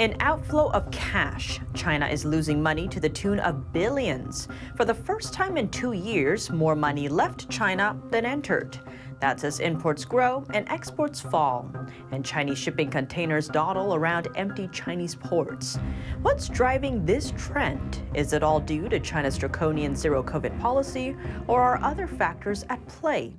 An outflow of cash. China is losing money to the tune of billions. For the first time in two years, more money left China than entered. That's as imports grow and exports fall, and Chinese shipping containers dawdle around empty Chinese ports. What's driving this trend? Is it all due to China's draconian zero COVID policy, or are other factors at play?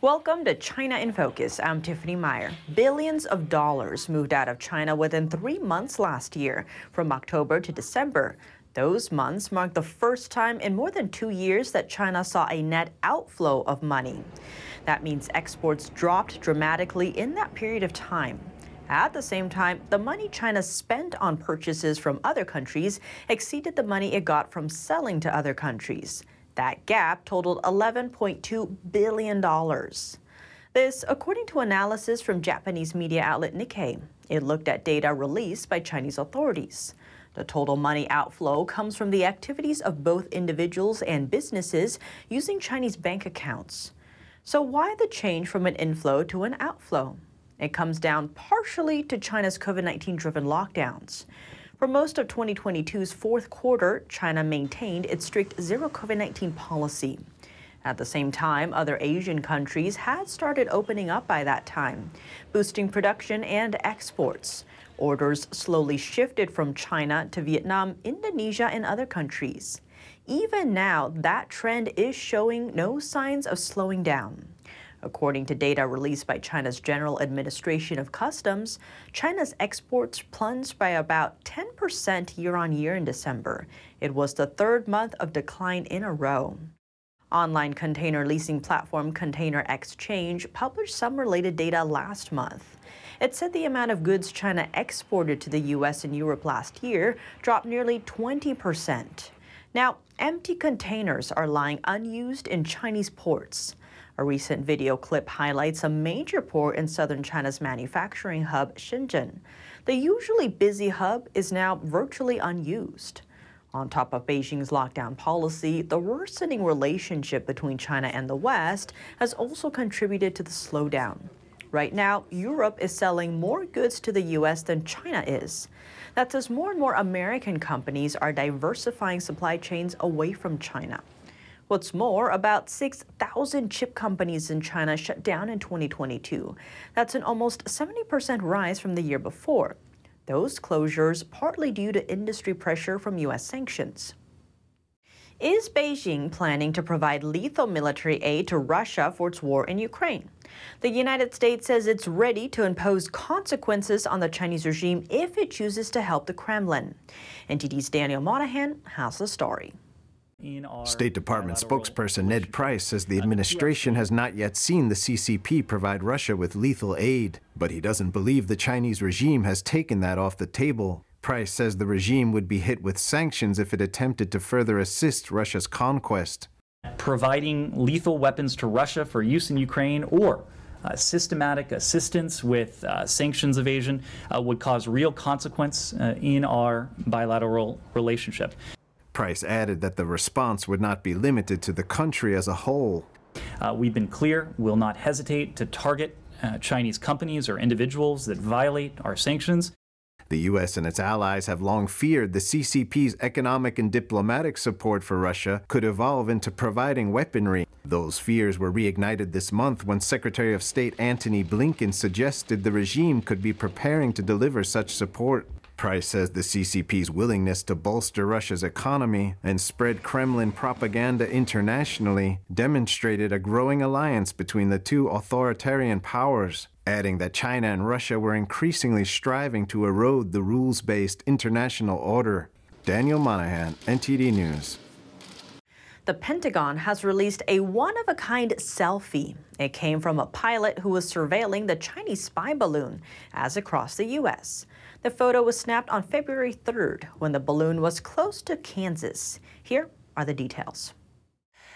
Welcome to China in Focus. I'm Tiffany Meyer. Billions of dollars moved out of China within three months last year, from October to December. Those months marked the first time in more than two years that China saw a net outflow of money. That means exports dropped dramatically in that period of time. At the same time, the money China spent on purchases from other countries exceeded the money it got from selling to other countries. That gap totaled $11.2 billion. This, according to analysis from Japanese media outlet Nikkei. It looked at data released by Chinese authorities. The total money outflow comes from the activities of both individuals and businesses using Chinese bank accounts. So, why the change from an inflow to an outflow? It comes down partially to China's COVID 19 driven lockdowns. For most of 2022's fourth quarter, China maintained its strict zero COVID 19 policy. At the same time, other Asian countries had started opening up by that time, boosting production and exports. Orders slowly shifted from China to Vietnam, Indonesia, and other countries. Even now, that trend is showing no signs of slowing down. According to data released by China's General Administration of Customs, China's exports plunged by about 10% year on year in December. It was the third month of decline in a row. Online container leasing platform Container Exchange published some related data last month. It said the amount of goods China exported to the US and Europe last year dropped nearly 20%. Now, empty containers are lying unused in Chinese ports. A recent video clip highlights a major port in southern China's manufacturing hub, Shenzhen. The usually busy hub is now virtually unused. On top of Beijing's lockdown policy, the worsening relationship between China and the West has also contributed to the slowdown. Right now, Europe is selling more goods to the U.S. than China is. That's as more and more American companies are diversifying supply chains away from China. What's more, about 6,000 chip companies in China shut down in 2022. That's an almost 70% rise from the year before. Those closures partly due to industry pressure from U.S. sanctions. Is Beijing planning to provide lethal military aid to Russia for its war in Ukraine? The United States says it's ready to impose consequences on the Chinese regime if it chooses to help the Kremlin. NTD's Daniel Monahan has the story. State Department spokesperson Ned Price says the administration has not yet seen the CCP provide Russia with lethal aid, but he doesn't believe the Chinese regime has taken that off the table. Price says the regime would be hit with sanctions if it attempted to further assist Russia's conquest. Providing lethal weapons to Russia for use in Ukraine or uh, systematic assistance with uh, sanctions evasion uh, would cause real consequence uh, in our bilateral relationship. Price added that the response would not be limited to the country as a whole. Uh, we've been clear, we'll not hesitate to target uh, Chinese companies or individuals that violate our sanctions. The U.S. and its allies have long feared the CCP's economic and diplomatic support for Russia could evolve into providing weaponry. Those fears were reignited this month when Secretary of State Antony Blinken suggested the regime could be preparing to deliver such support. Price says the CCP's willingness to bolster Russia's economy and spread Kremlin propaganda internationally demonstrated a growing alliance between the two authoritarian powers, adding that China and Russia were increasingly striving to erode the rules based international order. Daniel Monahan, NTD News. The Pentagon has released a one of a kind selfie. It came from a pilot who was surveilling the Chinese spy balloon as it crossed the U.S. The photo was snapped on February 3rd when the balloon was close to Kansas. Here are the details.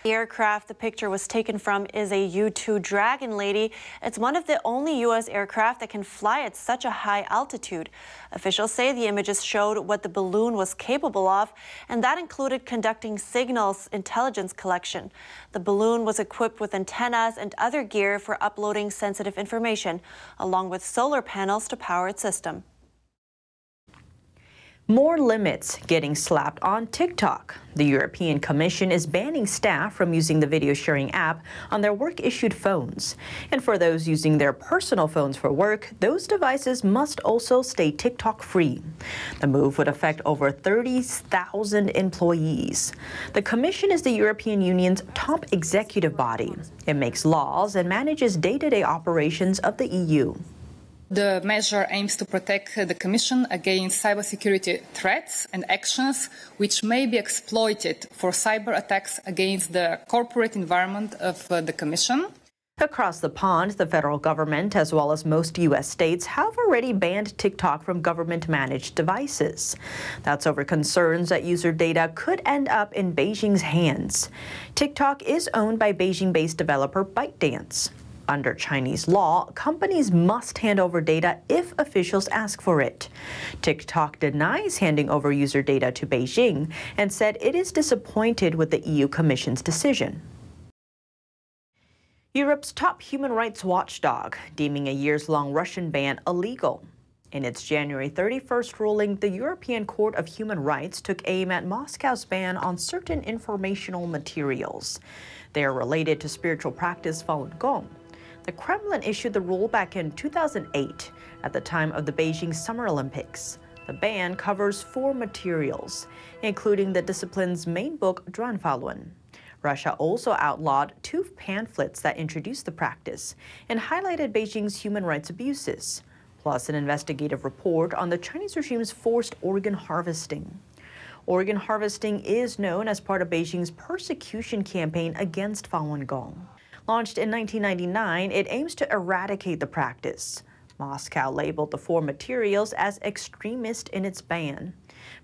The aircraft the picture was taken from is a U-2 Dragon Lady. It's one of the only U.S. aircraft that can fly at such a high altitude. Officials say the images showed what the balloon was capable of, and that included conducting signals intelligence collection. The balloon was equipped with antennas and other gear for uploading sensitive information, along with solar panels to power its system. More limits getting slapped on TikTok. The European Commission is banning staff from using the video sharing app on their work issued phones. And for those using their personal phones for work, those devices must also stay TikTok free. The move would affect over 30,000 employees. The Commission is the European Union's top executive body. It makes laws and manages day to day operations of the EU. The measure aims to protect the Commission against cybersecurity threats and actions which may be exploited for cyber attacks against the corporate environment of uh, the Commission. Across the pond, the federal government, as well as most U.S. states, have already banned TikTok from government managed devices. That's over concerns that user data could end up in Beijing's hands. TikTok is owned by Beijing based developer ByteDance. Under Chinese law, companies must hand over data if officials ask for it. TikTok denies handing over user data to Beijing and said it is disappointed with the EU Commission's decision. Europe's top human rights watchdog deeming a years long Russian ban illegal. In its January 31st ruling, the European Court of Human Rights took aim at Moscow's ban on certain informational materials. They are related to spiritual practice Falun Gong. The Kremlin issued the rule back in 2008 at the time of the Beijing Summer Olympics. The ban covers four materials, including the discipline's main book, Zhuan Falun. Russia also outlawed two pamphlets that introduced the practice and highlighted Beijing's human rights abuses, plus an investigative report on the Chinese regime's forced organ harvesting. Organ harvesting is known as part of Beijing's persecution campaign against Falun Gong. Launched in 1999, it aims to eradicate the practice. Moscow labeled the four materials as extremist in its ban.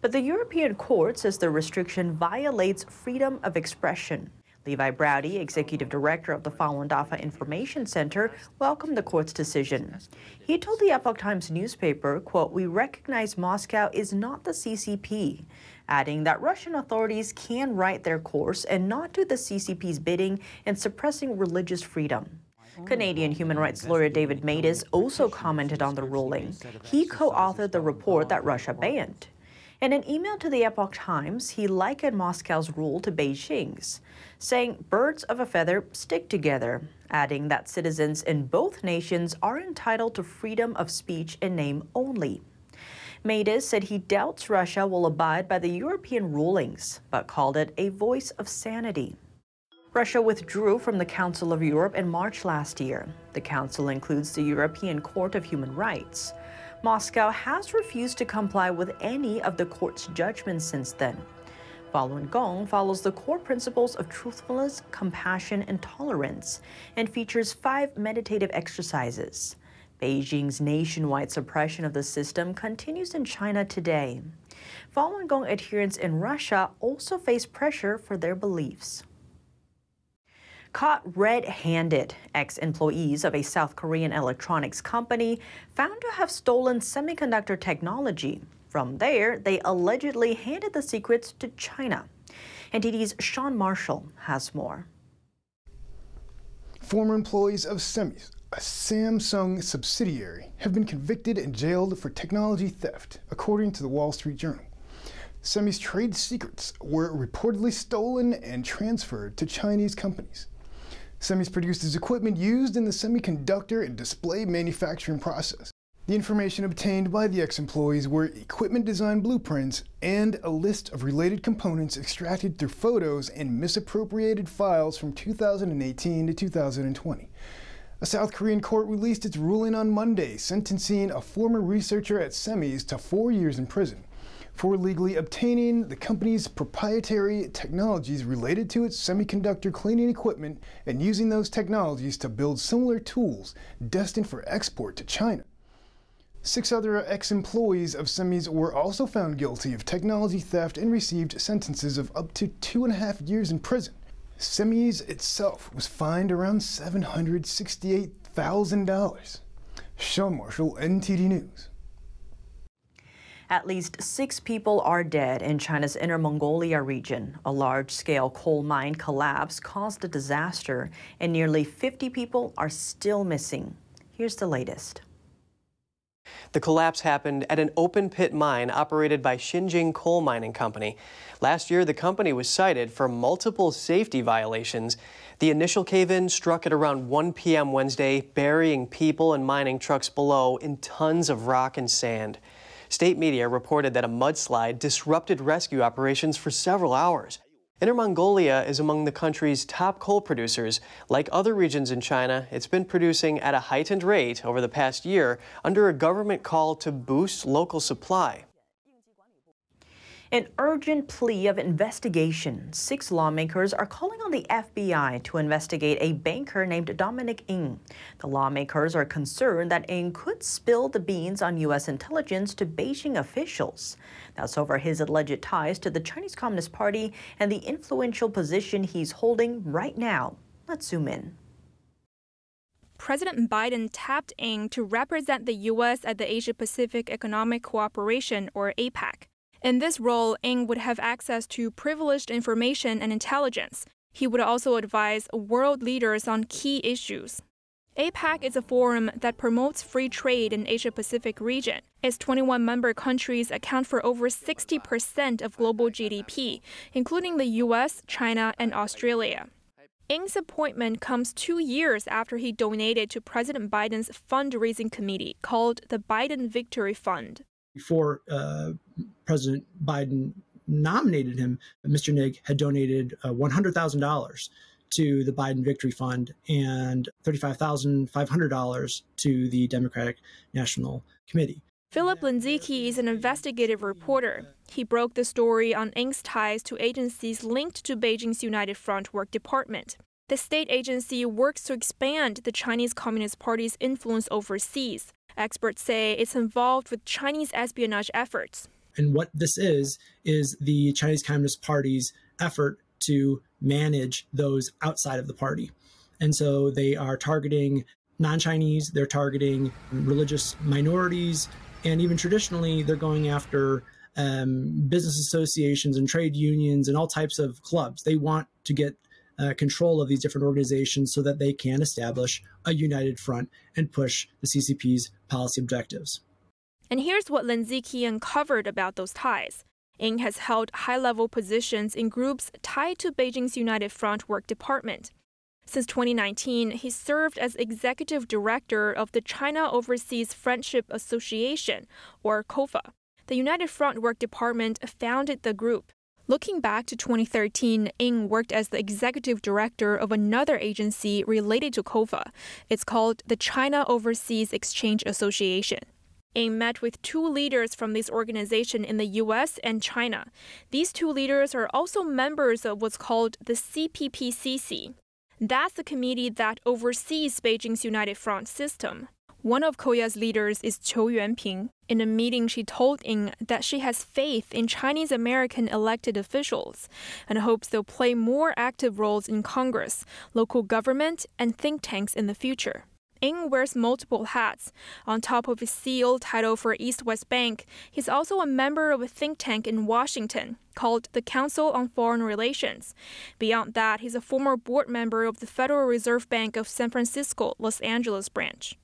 But the European Court says the restriction violates freedom of expression. Levi Browde, executive director of the Falun Dafa Information Center, welcomed the court's decision. He told the Epoch Times newspaper, quote, "We recognize Moscow is not the CCP adding that Russian authorities can write their course and not do the CCP's bidding in suppressing religious freedom. Canadian human rights lawyer David Matas also commented on the ruling. He co authored the report that Russia banned. In an email to the Epoch Times, he likened Moscow's rule to Beijing's, saying birds of a feather stick together, adding that citizens in both nations are entitled to freedom of speech in name only. Matas said he doubts Russia will abide by the European rulings, but called it a voice of sanity. Russia withdrew from the Council of Europe in March last year. The Council includes the European Court of Human Rights. Moscow has refused to comply with any of the court's judgments since then. Falun Gong follows the core principles of truthfulness, compassion, and tolerance and features five meditative exercises. Beijing's nationwide suppression of the system continues in China today. Falun Gong adherents in Russia also face pressure for their beliefs. Caught red handed, ex employees of a South Korean electronics company found to have stolen semiconductor technology. From there, they allegedly handed the secrets to China. NTD's Sean Marshall has more. Former employees of SEMES a Samsung subsidiary, have been convicted and jailed for technology theft, according to the Wall Street Journal. SEMES' trade secrets were reportedly stolen and transferred to Chinese companies. SEMES produces equipment used in the semiconductor and display manufacturing process. The information obtained by the ex employees were equipment design blueprints and a list of related components extracted through photos and misappropriated files from 2018 to 2020. A South Korean court released its ruling on Monday, sentencing a former researcher at SEMES to four years in prison for illegally obtaining the company's proprietary technologies related to its semiconductor cleaning equipment and using those technologies to build similar tools destined for export to China. Six other ex employees of SEMES were also found guilty of technology theft and received sentences of up to two and a half years in prison. SEMES itself was fined around $768,000. Sean Marshall, NTD News. At least six people are dead in China's Inner Mongolia region. A large scale coal mine collapse caused a disaster, and nearly 50 people are still missing. Here's the latest. The collapse happened at an open pit mine operated by Xinjing Coal Mining Company. Last year, the company was cited for multiple safety violations. The initial cave in struck at around 1 p.m. Wednesday, burying people and mining trucks below in tons of rock and sand. State media reported that a mudslide disrupted rescue operations for several hours. Inner Mongolia is among the country's top coal producers. Like other regions in China, it's been producing at a heightened rate over the past year under a government call to boost local supply. An urgent plea of investigation. Six lawmakers are calling on the FBI to investigate a banker named Dominic Ng. The lawmakers are concerned that Ng could spill the beans on U.S. intelligence to Beijing officials. That's over his alleged ties to the Chinese Communist Party and the influential position he's holding right now. Let's zoom in. President Biden tapped Ng to represent the U.S. at the Asia Pacific Economic Cooperation, or APEC. In this role, Ng would have access to privileged information and intelligence. He would also advise world leaders on key issues. APEC is a forum that promotes free trade in Asia Pacific region. Its 21 member countries account for over 60% of global GDP, including the US, China, and Australia. Ng's appointment comes two years after he donated to President Biden's fundraising committee called the Biden Victory Fund before uh, President Biden nominated him, Mr. Ng had donated uh, $100,000 to the Biden Victory Fund and $35,500 to the Democratic National Committee. Philip Lenczycki is an investigative reporter. He broke the story on Ng's ties to agencies linked to Beijing's United Front Work Department. The state agency works to expand the Chinese Communist Party's influence overseas. Experts say it's involved with Chinese espionage efforts. And what this is, is the Chinese Communist Party's effort to manage those outside of the party. And so they are targeting non Chinese, they're targeting religious minorities, and even traditionally, they're going after um, business associations and trade unions and all types of clubs. They want to get uh, control of these different organizations so that they can establish a united front and push the CCP's policy objectives. And here's what Lenczycki uncovered about those ties. Ng has held high level positions in groups tied to Beijing's United Front Work Department. Since 2019, he served as executive director of the China Overseas Friendship Association, or COFA. The United Front Work Department founded the group. Looking back to 2013, Ng worked as the executive director of another agency related to COFA. It's called the China Overseas Exchange Association. Ng met with two leaders from this organization in the US and China. These two leaders are also members of what's called the CPPCC. That's the committee that oversees Beijing's United Front system. One of COA's leaders is Qiu Yuanping. In a meeting, she told Ng that she has faith in Chinese American elected officials and hopes they'll play more active roles in Congress, local government, and think tanks in the future. Ng wears multiple hats. On top of his CEO title for East West Bank, he's also a member of a think tank in Washington called the Council on Foreign Relations. Beyond that, he's a former board member of the Federal Reserve Bank of San Francisco, Los Angeles branch.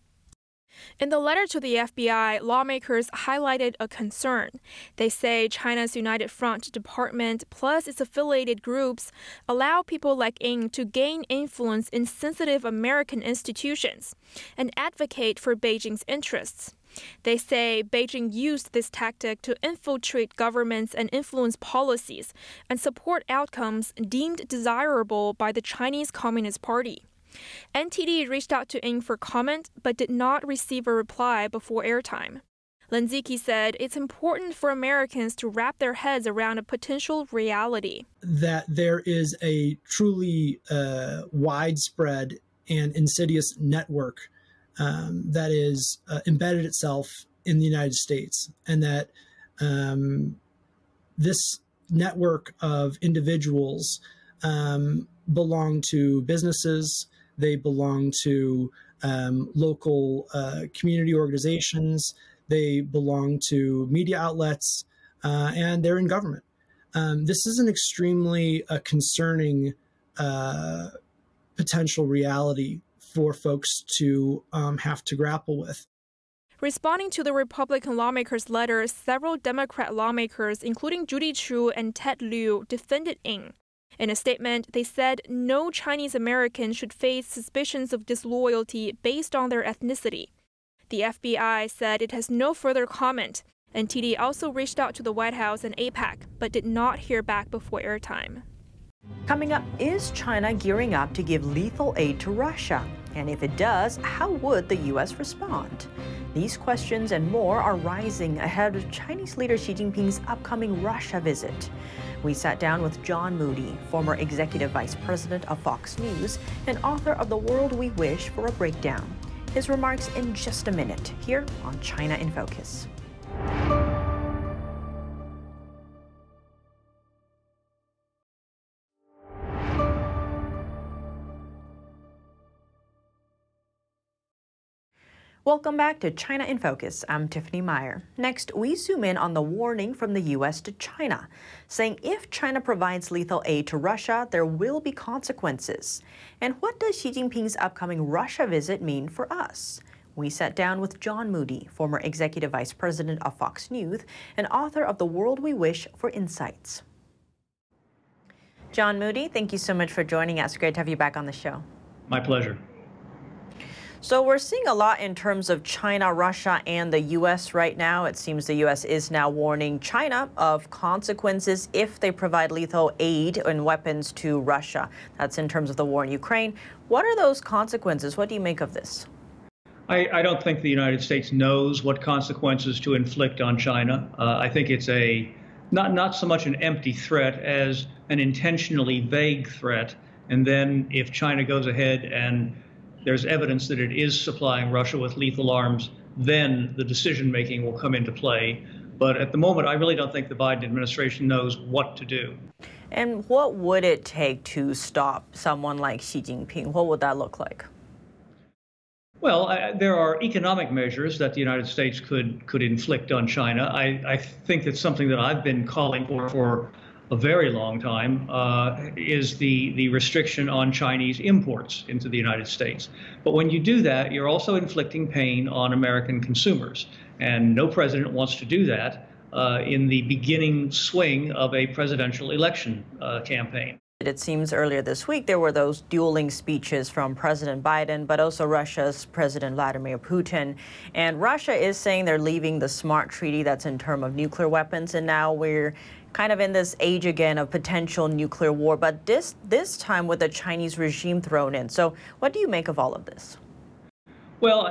In the letter to the FBI, lawmakers highlighted a concern. They say China's United Front Department plus its affiliated groups allow people like Ng to gain influence in sensitive American institutions and advocate for Beijing's interests. They say Beijing used this tactic to infiltrate governments and influence policies and support outcomes deemed desirable by the Chinese Communist Party. NTD reached out to Ng for comment but did not receive a reply before airtime. Lenczycki said it's important for Americans to wrap their heads around a potential reality. That there is a truly uh, widespread and insidious network um, that is uh, embedded itself in the United States, and that um, this network of individuals um, belong to businesses, they belong to um, local uh, community organizations. They belong to media outlets, uh, and they're in government. Um, this is an extremely uh, concerning uh, potential reality for folks to um, have to grapple with. Responding to the Republican lawmakers' letter, several Democrat lawmakers, including Judy Chu and Ted Lieu, defended Ng. In a statement, they said no Chinese American should face suspicions of disloyalty based on their ethnicity. The FBI said it has no further comment, NTD also reached out to the White House and APEC, but did not hear back before airtime. Coming up, is China gearing up to give lethal aid to Russia? And if it does, how would the U.S. respond? These questions and more are rising ahead of Chinese leader Xi Jinping's upcoming Russia visit. We sat down with John Moody, former executive vice president of Fox News and author of The World We Wish, for a breakdown. His remarks in just a minute here on China in Focus. Welcome back to China in Focus. I'm Tiffany Meyer. Next, we zoom in on the warning from the U.S. to China, saying if China provides lethal aid to Russia, there will be consequences. And what does Xi Jinping's upcoming Russia visit mean for us? We sat down with John Moody, former executive vice president of Fox News and author of The World We Wish for Insights. John Moody, thank you so much for joining us. Great to have you back on the show. My pleasure. So we're seeing a lot in terms of China, Russia, and the U.S. right now. It seems the U.S. is now warning China of consequences if they provide lethal aid and weapons to Russia. That's in terms of the war in Ukraine. What are those consequences? What do you make of this? I, I don't think the United States knows what consequences to inflict on China. Uh, I think it's a not not so much an empty threat as an intentionally vague threat. And then if China goes ahead and there's evidence that it is supplying Russia with lethal arms, then the decision making will come into play. But at the moment, I really don't think the Biden administration knows what to do. And what would it take to stop someone like Xi Jinping? What would that look like? Well, I, there are economic measures that the United States could could inflict on China. I, I think that's something that I've been calling for for a very long time uh, is the, the restriction on Chinese imports into the United States. But when you do that, you're also inflicting pain on American consumers. And no president wants to do that uh, in the beginning swing of a presidential election uh, campaign. It seems earlier this week there were those dueling speeches from President Biden, but also Russia's President Vladimir Putin. And Russia is saying they're leaving the START treaty that's in terms of nuclear weapons. And now we're kind of in this age again of potential nuclear war, but this this time with the Chinese regime thrown in. So, what do you make of all of this? Well,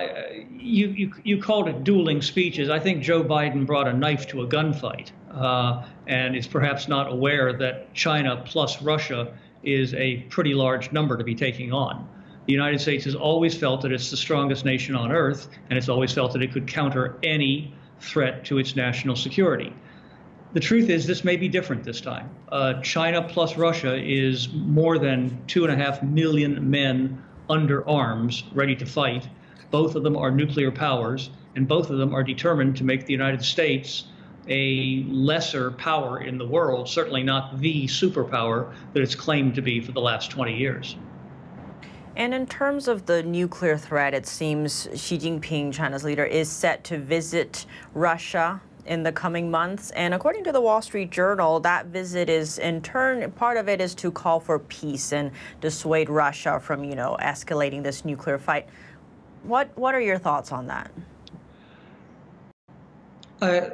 you, you, you called it dueling speeches. I think Joe Biden brought a knife to a gunfight uh, and is perhaps not aware that China plus Russia is a pretty large number to be taking on. The United States has always felt that it's the strongest nation on earth, and it's always felt that it could counter any threat to its national security. The truth is, this may be different this time. Uh, China plus Russia is more than two and a half million men under arms, ready to fight. Both of them are nuclear powers, and both of them are determined to make the United States a lesser power in the world, certainly not the superpower that it's claimed to be for the last 20 years. And in terms of the nuclear threat, it seems Xi Jinping, China's leader, is set to visit Russia in the coming months. And according to the Wall Street Journal, that visit is in turn, part of it is to call for peace and dissuade Russia from, you know, escalating this nuclear fight. What, what are your thoughts on that? Uh,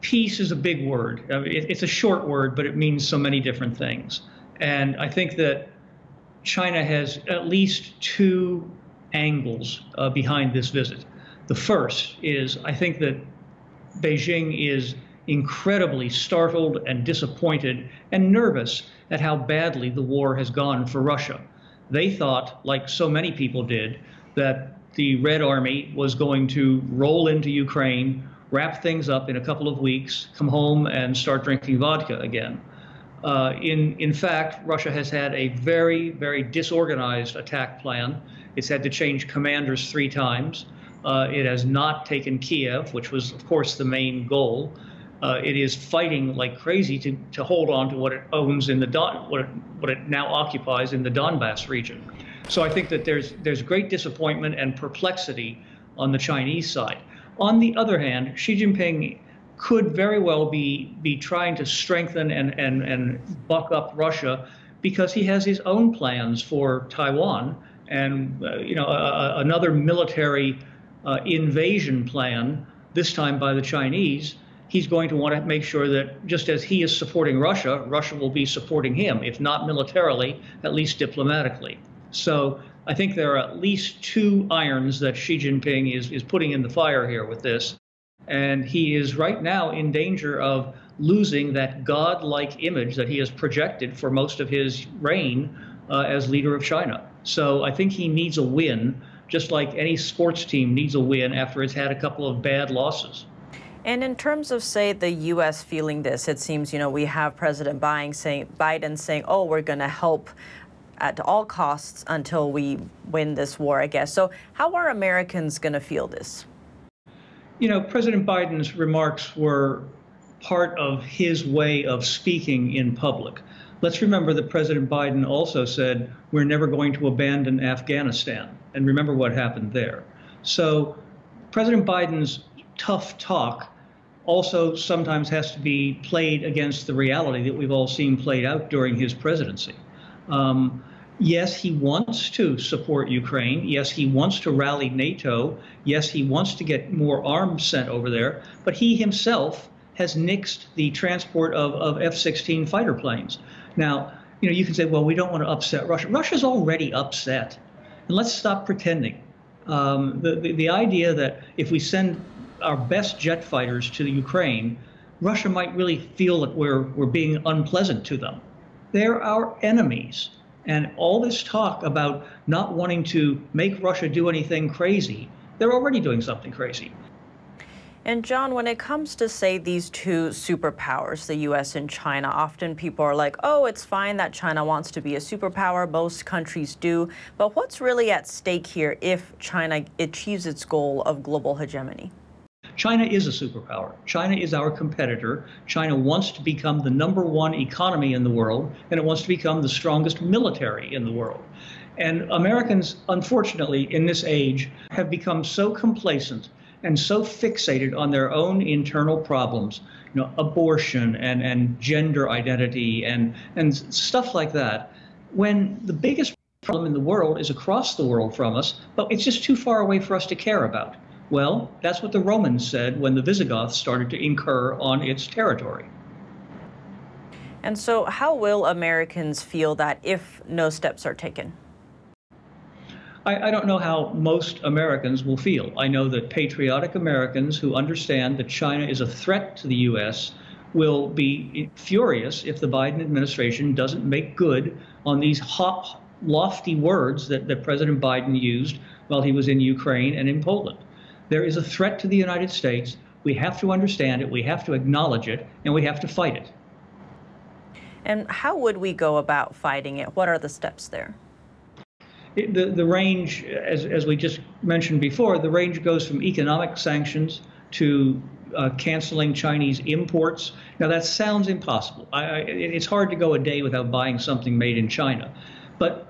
peace is a big word. I mean, it, it's a short word, but it means so many different things. And I think that China has at least two angles uh, behind this visit. The first is I think that Beijing is incredibly startled and disappointed and nervous at how badly the war has gone for Russia. They thought, like so many people did, that the Red Army was going to roll into Ukraine, wrap things up in a couple of weeks, come home and start drinking vodka again. Uh, in, in fact, Russia has had a very, very disorganized attack plan. It's had to change commanders three times. Uh, it has not taken Kiev, which was, of course, the main goal. Uh, it is fighting like crazy to, to hold on to what it owns in the Don, what it, what it now occupies in the Donbass region. So I think that there's there's great disappointment and perplexity on the Chinese side. On the other hand, Xi Jinping could very well be be trying to strengthen and and and buck up Russia because he has his own plans for Taiwan and uh, you know another military uh, invasion plan this time by the Chinese. He's going to want to make sure that just as he is supporting Russia, Russia will be supporting him, if not militarily, at least diplomatically. So I think there are at least two irons that Xi Jinping is, is putting in the fire here with this. And he is right now in danger of losing that godlike image that he has projected for most of his reign uh, as leader of China. So I think he needs a win, just like any sports team needs a win after it's had a couple of bad losses. And in terms of, say, the U.S. feeling this, it seems, you know, we have President Biden saying, Biden saying oh, we're going to help at all costs until we win this war, I guess. So, how are Americans going to feel this? You know, President Biden's remarks were part of his way of speaking in public. Let's remember that President Biden also said, We're never going to abandon Afghanistan. And remember what happened there. So, President Biden's tough talk also sometimes has to be played against the reality that we've all seen played out during his presidency. Um, yes, he wants to support Ukraine. Yes, he wants to rally NATO. Yes, he wants to get more arms sent over there. But he himself has nixed the transport of, of F 16 fighter planes. Now, you know, you can say, well, we don't want to upset Russia. Russia's already upset. And let's stop pretending. Um, the, the, the idea that if we send our best jet fighters to the Ukraine, Russia might really feel that we're, we're being unpleasant to them. They're our enemies. And all this talk about not wanting to make Russia do anything crazy, they're already doing something crazy. And John, when it comes to, say, these two superpowers, the US and China, often people are like, oh, it's fine that China wants to be a superpower. Most countries do. But what's really at stake here if China achieves its goal of global hegemony? China is a superpower. China is our competitor. China wants to become the number one economy in the world, and it wants to become the strongest military in the world. And Americans, unfortunately, in this age, have become so complacent and so fixated on their own internal problems, you know, abortion and, and gender identity and, and stuff like that, when the biggest problem in the world is across the world from us, but it's just too far away for us to care about. Well, that's what the Romans said when the Visigoths started to incur on its territory. And so, how will Americans feel that if no steps are taken? I, I, don't know how most Americans will feel. I know that patriotic Americans who understand that China is a threat to the U.S. will be furious if the Biden administration doesn't make good on these hot, lofty words that, that President Biden used while he was in Ukraine and in Poland. There is a threat to the United States. We have to understand it, we have to acknowledge it, and we have to fight it. And how would we go about fighting it? What are the steps there? The, the range, as, as we just mentioned before, the range goes from economic sanctions to uh, canceling Chinese imports. Now, that sounds impossible. I, I, it's hard to go a day without buying something made in China. But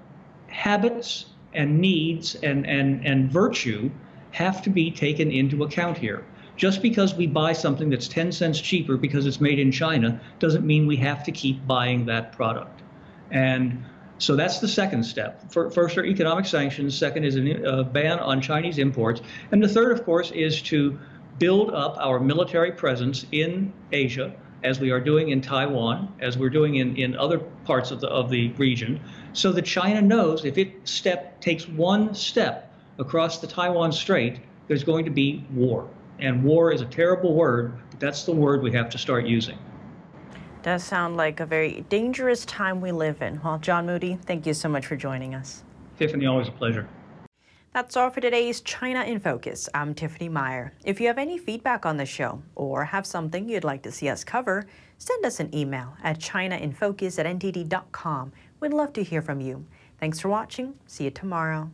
habits and needs and, and, and virtue have to be taken into account here. Just because we buy something that's 10 cents cheaper because it's made in China doesn't mean we have to keep buying that product. And so that's the second step. First are economic sanctions. Second is a ban on Chinese imports. And the third, of course, is to build up our military presence in Asia, as we are doing in Taiwan, as we're doing in, in other parts of the, of the region, so that China knows if it step takes one step across the Taiwan Strait, there's going to be war. And war is a terrible word, but that's the word we have to start using. Does sound like a very dangerous time we live in. Well, John Moody, thank you so much for joining us. Tiffany, always a pleasure. That's all for today's China in Focus. I'm Tiffany Meyer. If you have any feedback on the show or have something you'd like to see us cover, send us an email at chinainfocus at ntd.com. We'd love to hear from you. Thanks for watching. See you tomorrow.